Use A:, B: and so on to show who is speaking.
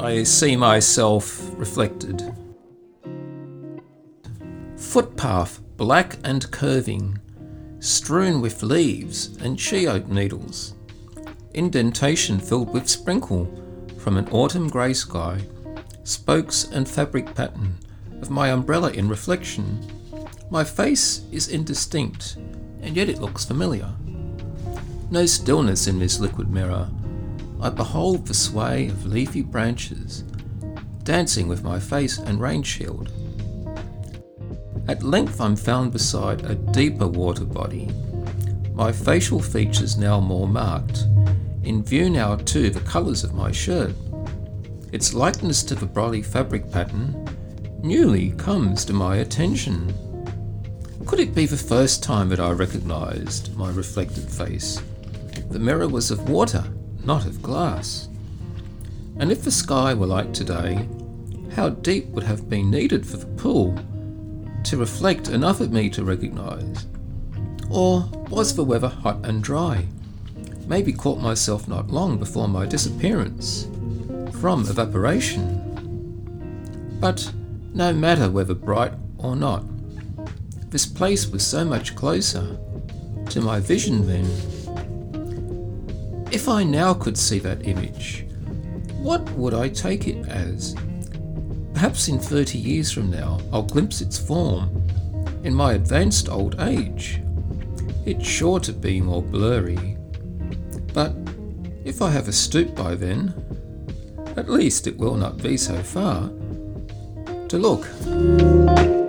A: I see myself reflected. Footpath black and curving, strewn with leaves and she oak needles. Indentation filled with sprinkle from an autumn grey sky. Spokes and fabric pattern of my umbrella in reflection. My face is indistinct, and yet it looks familiar. No stillness in this liquid mirror. I behold the sway of leafy branches, dancing with my face and rain shield. At length I'm found beside a deeper water body, my facial features now more marked, in view now too the colours of my shirt. Its likeness to the brolly fabric pattern newly comes to my attention. Could it be the first time that I recognised my reflected face? The mirror was of water, not of glass. And if the sky were like today, how deep would have been needed for the pool to reflect enough of me to recognise? Or was the weather hot and dry? Maybe caught myself not long before my disappearance from evaporation. But no matter whether bright or not, this place was so much closer to my vision then. If I now could see that image, what would I take it as? Perhaps in 30 years from now, I'll glimpse its form in my advanced old age. It's sure to be more blurry. But if I have a stoop by then, at least it will not be so far to look.